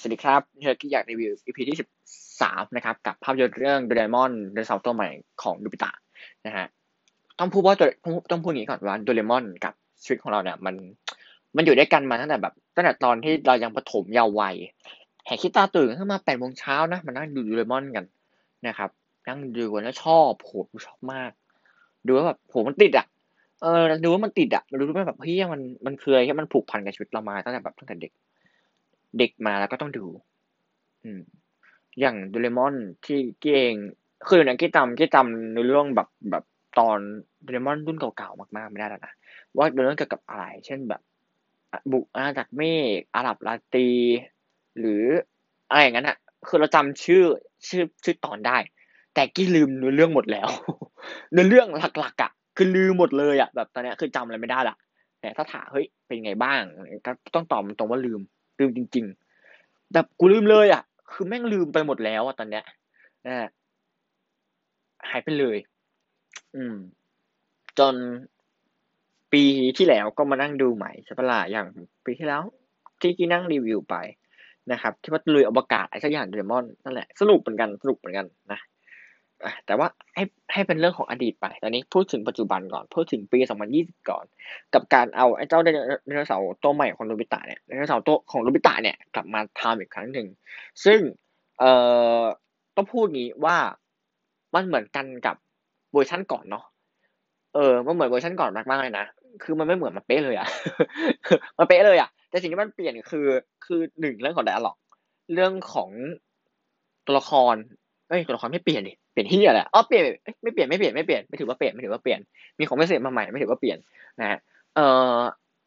สวัสดีครับเฮอร์กี้อยากรีวิว EP ที่สิบสามนะครับ กับภาพยนตร์เรื่องโดเรมอนเดอะมูฟวี่ไดโนเสาร์ตัวใหม่ของโนบิตะนะฮะต้องพูดว่าต้องพูดอย่างนี้ก่อนว่าโดเรมอนกับชีวิตของเราเนี่ยมันมันอยู่ด้วยกันมาตั้งแต่แบบตั้งแต่ตอนที่เรายังประถมเยาว์วัยแหกขี้ตาตื่นขึ้นมาแปดโมงเช้านะมานั่งดูโดเรมอนกันนะครับนั่งดูกันแล้วชอบโหชอบมาก ดูว่าแบบโหมันติดอะเออดูว่ามันติดอะดูว่าแบบเฮ้ยมันมันเคืออะไรที่มันผูกพันกับชีวิตเรามาตั้งแต่แบบตั้งแต่เด็ก เด็กมาแล้วก็ต้องดู อืม อย่างโดเรมอนที่เก่งคือเนี่ยกี้จำกี้จำในเรื่องแบบแบบตอนโดเรมอนรุ่นเก่าๆมากๆไม่ได้แล้วนะว่าเรื่องเกี่ยวกับอะไร เช่นแบบบุกอาจากเมฆอาหรับลาตี หรืออะไรอย่างนั้นอะคือเราจำชื่อชื่อชื่อตอนได้ แต่กี้ลืมเนื้อเรื่องหมดแล้วเนื้อเรื่องหลักๆอะคือลืมหมดเลยอะแบบตอนนี้คือจำอะไรไม่ได้ละแต่ถ้าถามเฮ้ยเป็นไงบ้างก็ต้องตอบตรงว่าลืม ลืมจริง ๆแบบกูลืมเลยอะ คือแม่งลืมไปหมดแล้วอะตอนเนี้ยนะหายไปเลย อืม จนปีที่แล้วก็มานั่งดูใหม่ใช่ปะล่ะอย่างปีที่แล้ว ที่ที่นั่งรีวิวไปนะครับ ที่ว่าลุยอวกาศไอ้สักอย่างเดมอนนั่นแหละสนุกเหมือนกันสนุกเหมือนกันนะ แต่ว่าให้ให้เป็นเรื่องของอดีตไป ตอนนี้พูดถึงปัจจุบันก่อน พูดถึงปี 2020 ก่อน กับการเอาไอ้เจ้าไดโนเสาร์ตัวใหม่ของโนบิตะเนี่ยไดโนเสาร์ตัวของโนบิตะเนี่ยกลับมาทำอีกครั้งหนึ่ง ซึ่งเอ่อต้องพูดงี้ว่ามันเหมือนกันกับเวอร์ชั่นก่อนเนาะ เออ มันเหมือนเวอร์ชันก่อนมากๆเลยนะ คือมันไม่เหมือนมันเป๊ะเลยอะมันเป๊ะเลยอะแต่สิ่งที่มันเปลี่ยนคือ คือหนึ่งเรื่องของไดอะล็อก เรื่องของตัวละคร เอ้ยตัวละครไม่เปลี่ยนดิ ลี่ยนที่อะไรอ๋อเปลี่ยนไม่เปลี่ยนไม่เปลี่ยนไม่เปลี่ยนไม่ถือว่าเปลี่ยนไม่ถือว่าเปลี่ยนมีของพิเศษมาใหม่ไม่ถือว่าเปลี่ยนนะฮะเอ่อ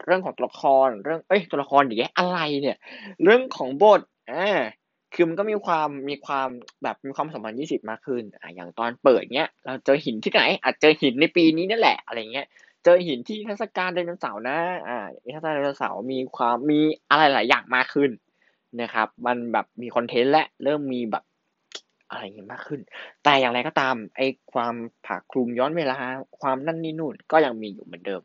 เรื่องของตัวละครเรื่องเอ้ยตัวละครอย่างเงี้ยอะไรเนี่ย เรื่องของบทอ่าคือมันก็มีความมีความแบบมีความสมพันธ์ยี่สิบมากขึ้นอ่าอย่างตอนเปิดเนี้ยเราเจอหินที่ไหนอาจเจอหินในปีนี้นั่นแหละอะไรเงี้ยเจอหินที่เทศกาลไดโนเสาร์นะอ่าเทศกาลไดโนเสาร์มีความมีอะไรหลายอย่างมากขึ้นนะครับ มันแบบมีคอนเทนต์และเริ่มมีแบบ อะไรอย่างนี้มากขึ้น แต่อย่างไรก็ตามไอ้ความผักคลุมย้อนเวลา ความนั่นนี่นู่นก็ยังมีอยู่เหมือนเดิม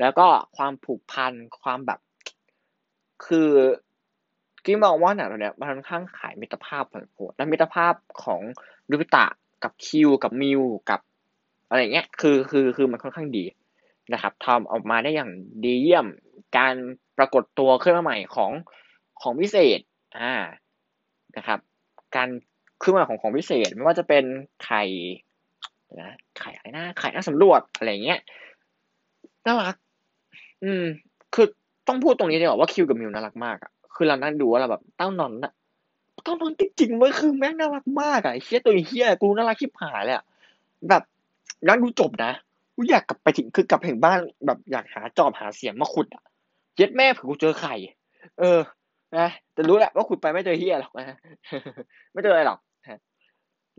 แล้วก็ความผูกพันความแบบ คือกิ๊มองว่าหนังเนี้ยมันค่อนข้างขายมิตรภาพโหดและมิตรภาพของดูบิตะกับคิวกับมิวกับอะไรเงี้ยคือคือคือมันค่อนข้างดีนะครับทำออกมาได้อย่างดีเยี่ยมการปรากฏตัวขึ้นมาใหม่ของของพิเศษอ่านะครับ การ ขึ้นมาของของพิเศษไม่ว่าจะเป็นไข่นะไข่อะไรนะไข่นักสำรวจอะไรเงี้ยน่ารัก อืม คือต้องพูดตรงนี้เลยว่าคิวกับมิวน่ารักมากอะคือเรานั่งดูว่าเราแบบเต้านอนอะเต้านอนจริงๆมันคือแม่งน่ารักมากอะเฮียตัวเฮียกูน่ารักชิบหายเลยอะแบบนั่งดูจบนะกูอยากกลับไปถึงคือกลับถึงบ้านแบบอยากหาจอบหาเสียงมาขุดอะเย็ดแม่เผื่อกูเจอไข่ เออนะแต่รู้แหละว่าขุดไปไม่เจอเฮียหรอกนะไม่เจออะไรหรอก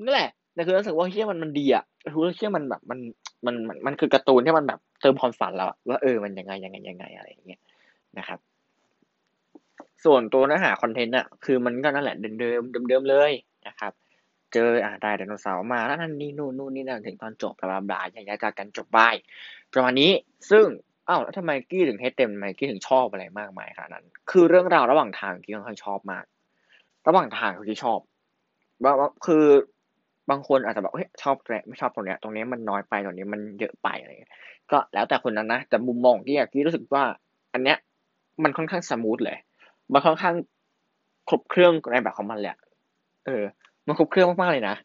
นั่นแหละแต่คือรู้สึกว่าเฮียมันมันดีอะรู้เฮียมันแบบมันมันมันมันคือการ์ตูนที่มันแบบเติมความฝันเราว่าเออมันยังไงยังไงยังไงอะไรอย่างเงี้ยนะครับ ส่วนตัวเนื้อหาคอนเทนต์อะคือมันก็นั่นแหละเดิมเดิมเดิมเลยนะครับ เจออ่าได้ไดโนเสาร์มาแล้วนั่นนี่นู่นนู่นนี่นั่นถึงตอนจบบลาบลาอย่างจากกันจบไปประมาณนี้ซึ่งอ้าวแล้วทำไมกี้ถึงให้เต็มทำไมกี้ถึงชอบอะไรมากมายขนาดนั้น คือเรื่องราวระหว่างทางกี้ค่อนข้างชอบมาก ระหว่างทางคือกี้ชอบว่าคือ บางคนอาจจะแบบเฮ้ยชอบแไม่ชอบตรงเนี้ยตรงนี้มันน้อยไปตรงนี้มันเยอะไปอะไรเงี้ยก็แล้วแต่คนนั้นนะแต่มุมมองที่อยากที่รู้สึกว่า อันเนี้ยมันค่อนข้างสมูทเลย มันค่อนข้างครบเครื่องในแบบของมันแหละเออ มันครบเครื่องมากๆเลยนะ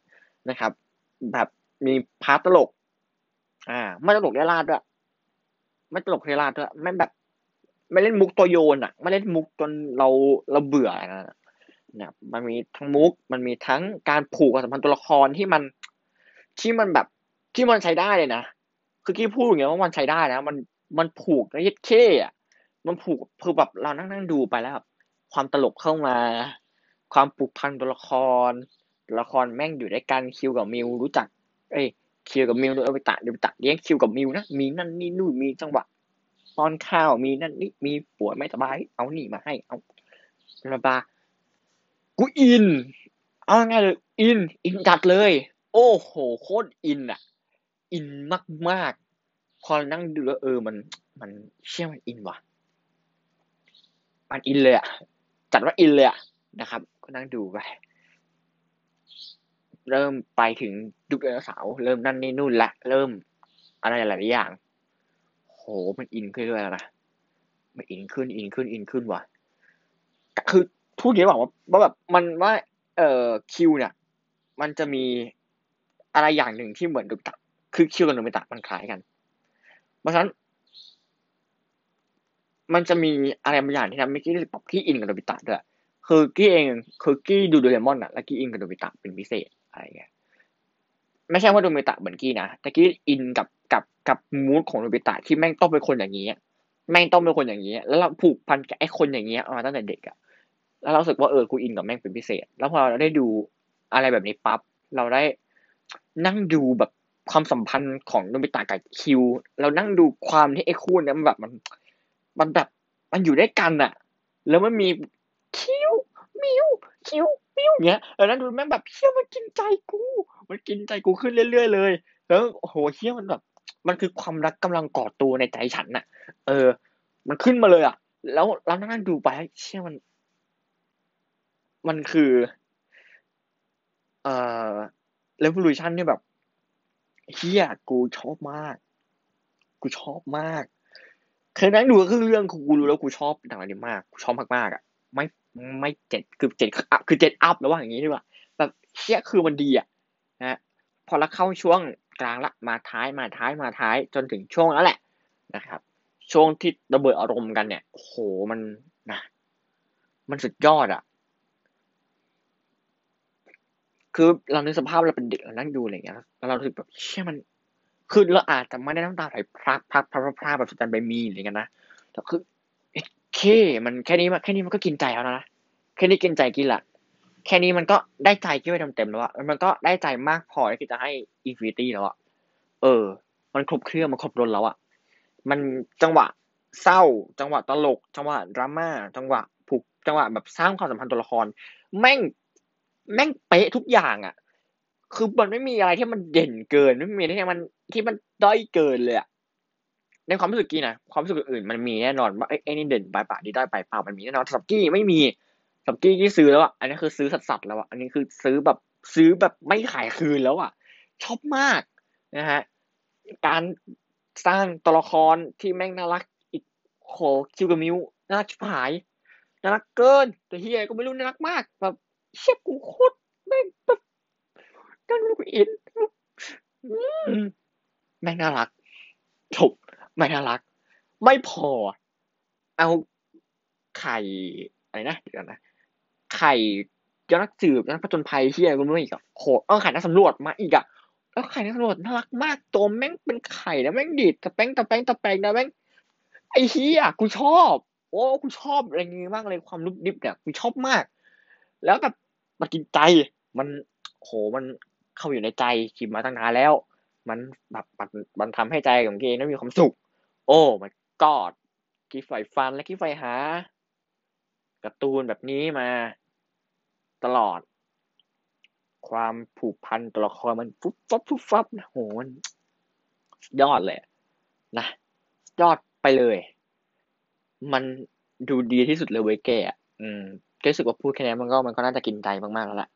นะครับ แบบมีพาร์ตตลก อ่า ไม่ตลกเรียราดด้วยไม่ตลกเรียราดด้วยไม่แบบ ไม่เล่นมุกตัวโยนอะ ไม่เล่นมุกจนเราเราเบื่ออะ ไรนะนะมันมีทั้งมุก มันมีทั้งการผูกกับสัมพันธ์ตัวละครที่มันที่มันแบบที่มันใช้ได้เลยนะ คือกี้พูดอย่างเงี้ยว่ามันใช้ได้นะ มันมันผูกแล้วยึดเค้อะมันผูกคือแบบเรานั่งนั่งดูไปแล้วแบบความตลกเข้ามา ความผูกพันตัวละครตัวละครแม่งอยู่ด้วยกันคิวกับมิวรู้จัก เอ้ยคิวกับมิวเอาไปตะเดี๋ยวไปตะเลี้ยงคิวกับมิวนะมีนั่นนี่นู่นมีจังหวะตอนข้าวมีนั่นนี่มีป่วยไม่สบาย เอานี่มาให้เอาระบา กูอินเอาง่ายเลยอินอินจัดเลย โอ้โหโคตรอินอะ อินมากมากพอนั่งดูแล้วเออมัน มันเชื่อมันอินว่ะมันอินเลยอะจัดว่าอินเลยอะนะครับ ก็นั่งดูไปเริ่มไปถึงยุคไดโนเสาร์เริ่มนั่นนี่นู่นละเริ่ม อะไรหลายๆอย่าง โหมันอินขึ้นเรื่อยแล้วนะมันอินขึ้นอินขึ้นอินขึ้นว่ะคือ พูดอย่างนี้บอกว่าว่าแบบมันว่า เอ่อคิวเนี่ย มันจะมีอะไรอย่างหนึ่งที่เหมือนดูตะคือคิวกับโนบิตะมันคล้ายกัน เพราะฉะนั้น มันจะมีอะไรบางอย่างที่ทำให้กี้รู้สึกแบบกี้อินกับโนบิตะด้วยคือกี้เองคือกี้ดูโดเรมอนอะแล้วกี้อินกับโนบิตะเป็นพิเศษอะไรเงี้ยไม่ใช่ว่าโนบิตะเหมือนกี้นะแต่กี้อินกับกับกับมูดของโนบิตะที่แม่งต้องเป็นคนอย่างนี้แม่งต้องเป็นคนอย่างนี้ แล้วเราผูกพันกับไอ้คนอย่างเงี้ยมาตั้งแต่เด็กอะ แล้วเรารู้สึกว่าเออกูอินกับแม่งเป็นพิเศษ แล้วพอเราได้ดูอะไรแบบนี้ปั๊บเราได้นั่งดูแบบความสัมพันธ์ของโนบิตะกับคิว เรานั่งดูความที่ไอ้คู่นี้มันแบบมัน มันแบบมันอยู่ด้วยกันอะแล้วมันมีคิวมิวคิวมิวเงี้ยแล้วนั่งดูแม่งแบบเหี้ยมันกินใจกู มันกินใจกูขึ้นเรื่อยๆเลย แล้วโอ้โหเหี้ยมันแบบ มันคือความรักกำลังก่อตัวในใจฉันน่ะ เออ มันขึ้นมาเลยอะ แล้วเรานั่งดูไปเชี่ยมัน มันคือเอ่อ revolution เนี่ยแบบเฮียกูชอบมาก กูชอบมากเคยนั่งดูก็คือเรื่องกูรู้แล้วกูชอบหนังอันนี้มากกูชอบมากๆอะไม่ไม่เจ็ดคือเจ็ดอัพคือเจ็ดอัพแล้วว่าอย่างนี้ดีกว่าแบบเชี่ยคือมันดีอะนะพอเราเข้าช่วงกลางละมาท้ายมาท้ายมาท้ายจนถึงช่วงนั้นแหละนะครับ ช่วงที่ระเบิดอารมณ์กันเนี่ยโหมันนะมันสุดยอดอะ คือเราในสภาพเราเป็นเด็กเรานั่งดูอะไรเงี้ยแล้วเราถึกแบบเชื่อมันคือเราอาจจะไม่ได้น้ำตาไหลพรักพรักพรักพรักแบบสุดจันใบมีอะไรเงี้ยนะแต่คือเค มันแค่นี้มันแค่นี้มันก็กินใจแล้วนะแค่นี้กินใจกินละแค่นี้มันก็ได้ใจกี้ไปเต็มๆแล้วอะมันก็ได้ใจมากพอที่จะให้ infinity แล้วอะเออ มันครบเครื่องมันครบรสแล้วอะมันจังหวะเศร้า จังหวะตลก จังหวะดราม่าจังหวะผูกจังหวะแบบสร้างความสัมพันธ์ตัวละคร แม่ง แม่งเป๊ะทุกอย่างอะคือมันไม่มีอะไรที่มันเด่นเกิน ไม่มีอะไรที่มันที่มันด้อยเกินเลยอะในความรู้สึกกี้นะ ความรู้สึกอื่นมันมีแน่นอนว่าไอ้นี่เด่นไปป่านี่ด้อยไปเปล่ามันมีแน่นอนสำหรับกี้ไม่มีสำหรับกี้ที่ซื้อแล้วอะ อันนี้คือซื้อสัสๆแล้วอะ อันนี้คือซื้อแบบซื้อแบบไม่ขายคืนแล้วอะ ชอบมากนะฮะ การสร้างตัวละครที่แม่งน่ารักอีกโหคิวกับมิวน่ารักชิบหายน่ารักเกินแตัวเฮียก็ไม่รู้น่ารักมากแบบ เชี่ยกูโคตรแม่งแบบนั่งดูอินแม่งน่ารักจบไม่น่ารัก ไม่พอ เอาไข่อะไรนะเดี๋ยวนะ ไข่ยอดนักสืบนักผจญภัยเฮียก็ไม่อีกอะโหเอาไข่นักสำรวจมาอีกอะแล้วไข่นักสำรวจน่ารักมากตัวแม่งเป็นไข่แล้วแม่งดีดตะแป้งตะแป้งตะแป้งนะแม่งไอ้เฮียกูชอบ โอ้กูชอบอะไรเงี้ยมากเลยความลุกดิบเนี่ยกูชอบมาก แล้วแบบ มันกินใจ มันโหมันเข้าอยู่ในใจคิดมาตั้งนานแล้ว มันแบบมันทำให้ใจของเกนั้นมีความสุข โอ้มันกอดกีไฟฟันและกีไฟหาการ์ตูนแบบนี้มาตลอด ความผูกพันตัวละครมันฟุบฟับฟุบฟับนะโหมันยอดเลยนะยอดไปเลย มันดูดีที่สุดเลยเว้ยแกอะอืม รู้สึกว่าพูดแค่นี้มันก็มันก็น่าจะกินใจมากๆแล้วแหละ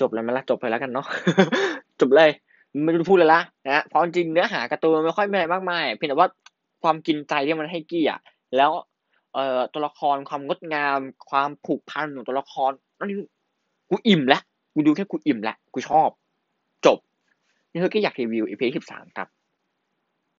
จบเลยไหมล่ะจบไปแล้วกันเนาะจบเลยไม่ต้องพูดเลยละนะเพราะจริงเนื้อหาการ์ตูนไม่ค่อยมีอะไรมากมายเพียงแต่ว่าความกินใจที่มันให้กี้อะแล้ว เอ่อตัวละครความงดงาม ความผูกพันของตัวละครนั่นนี่กูอิ่มแล้วกูดูแค่กูอิ่มแล้วกูชอบ จบ นี่คือก็อยากรีวิวอีพีที่สิบสามครับ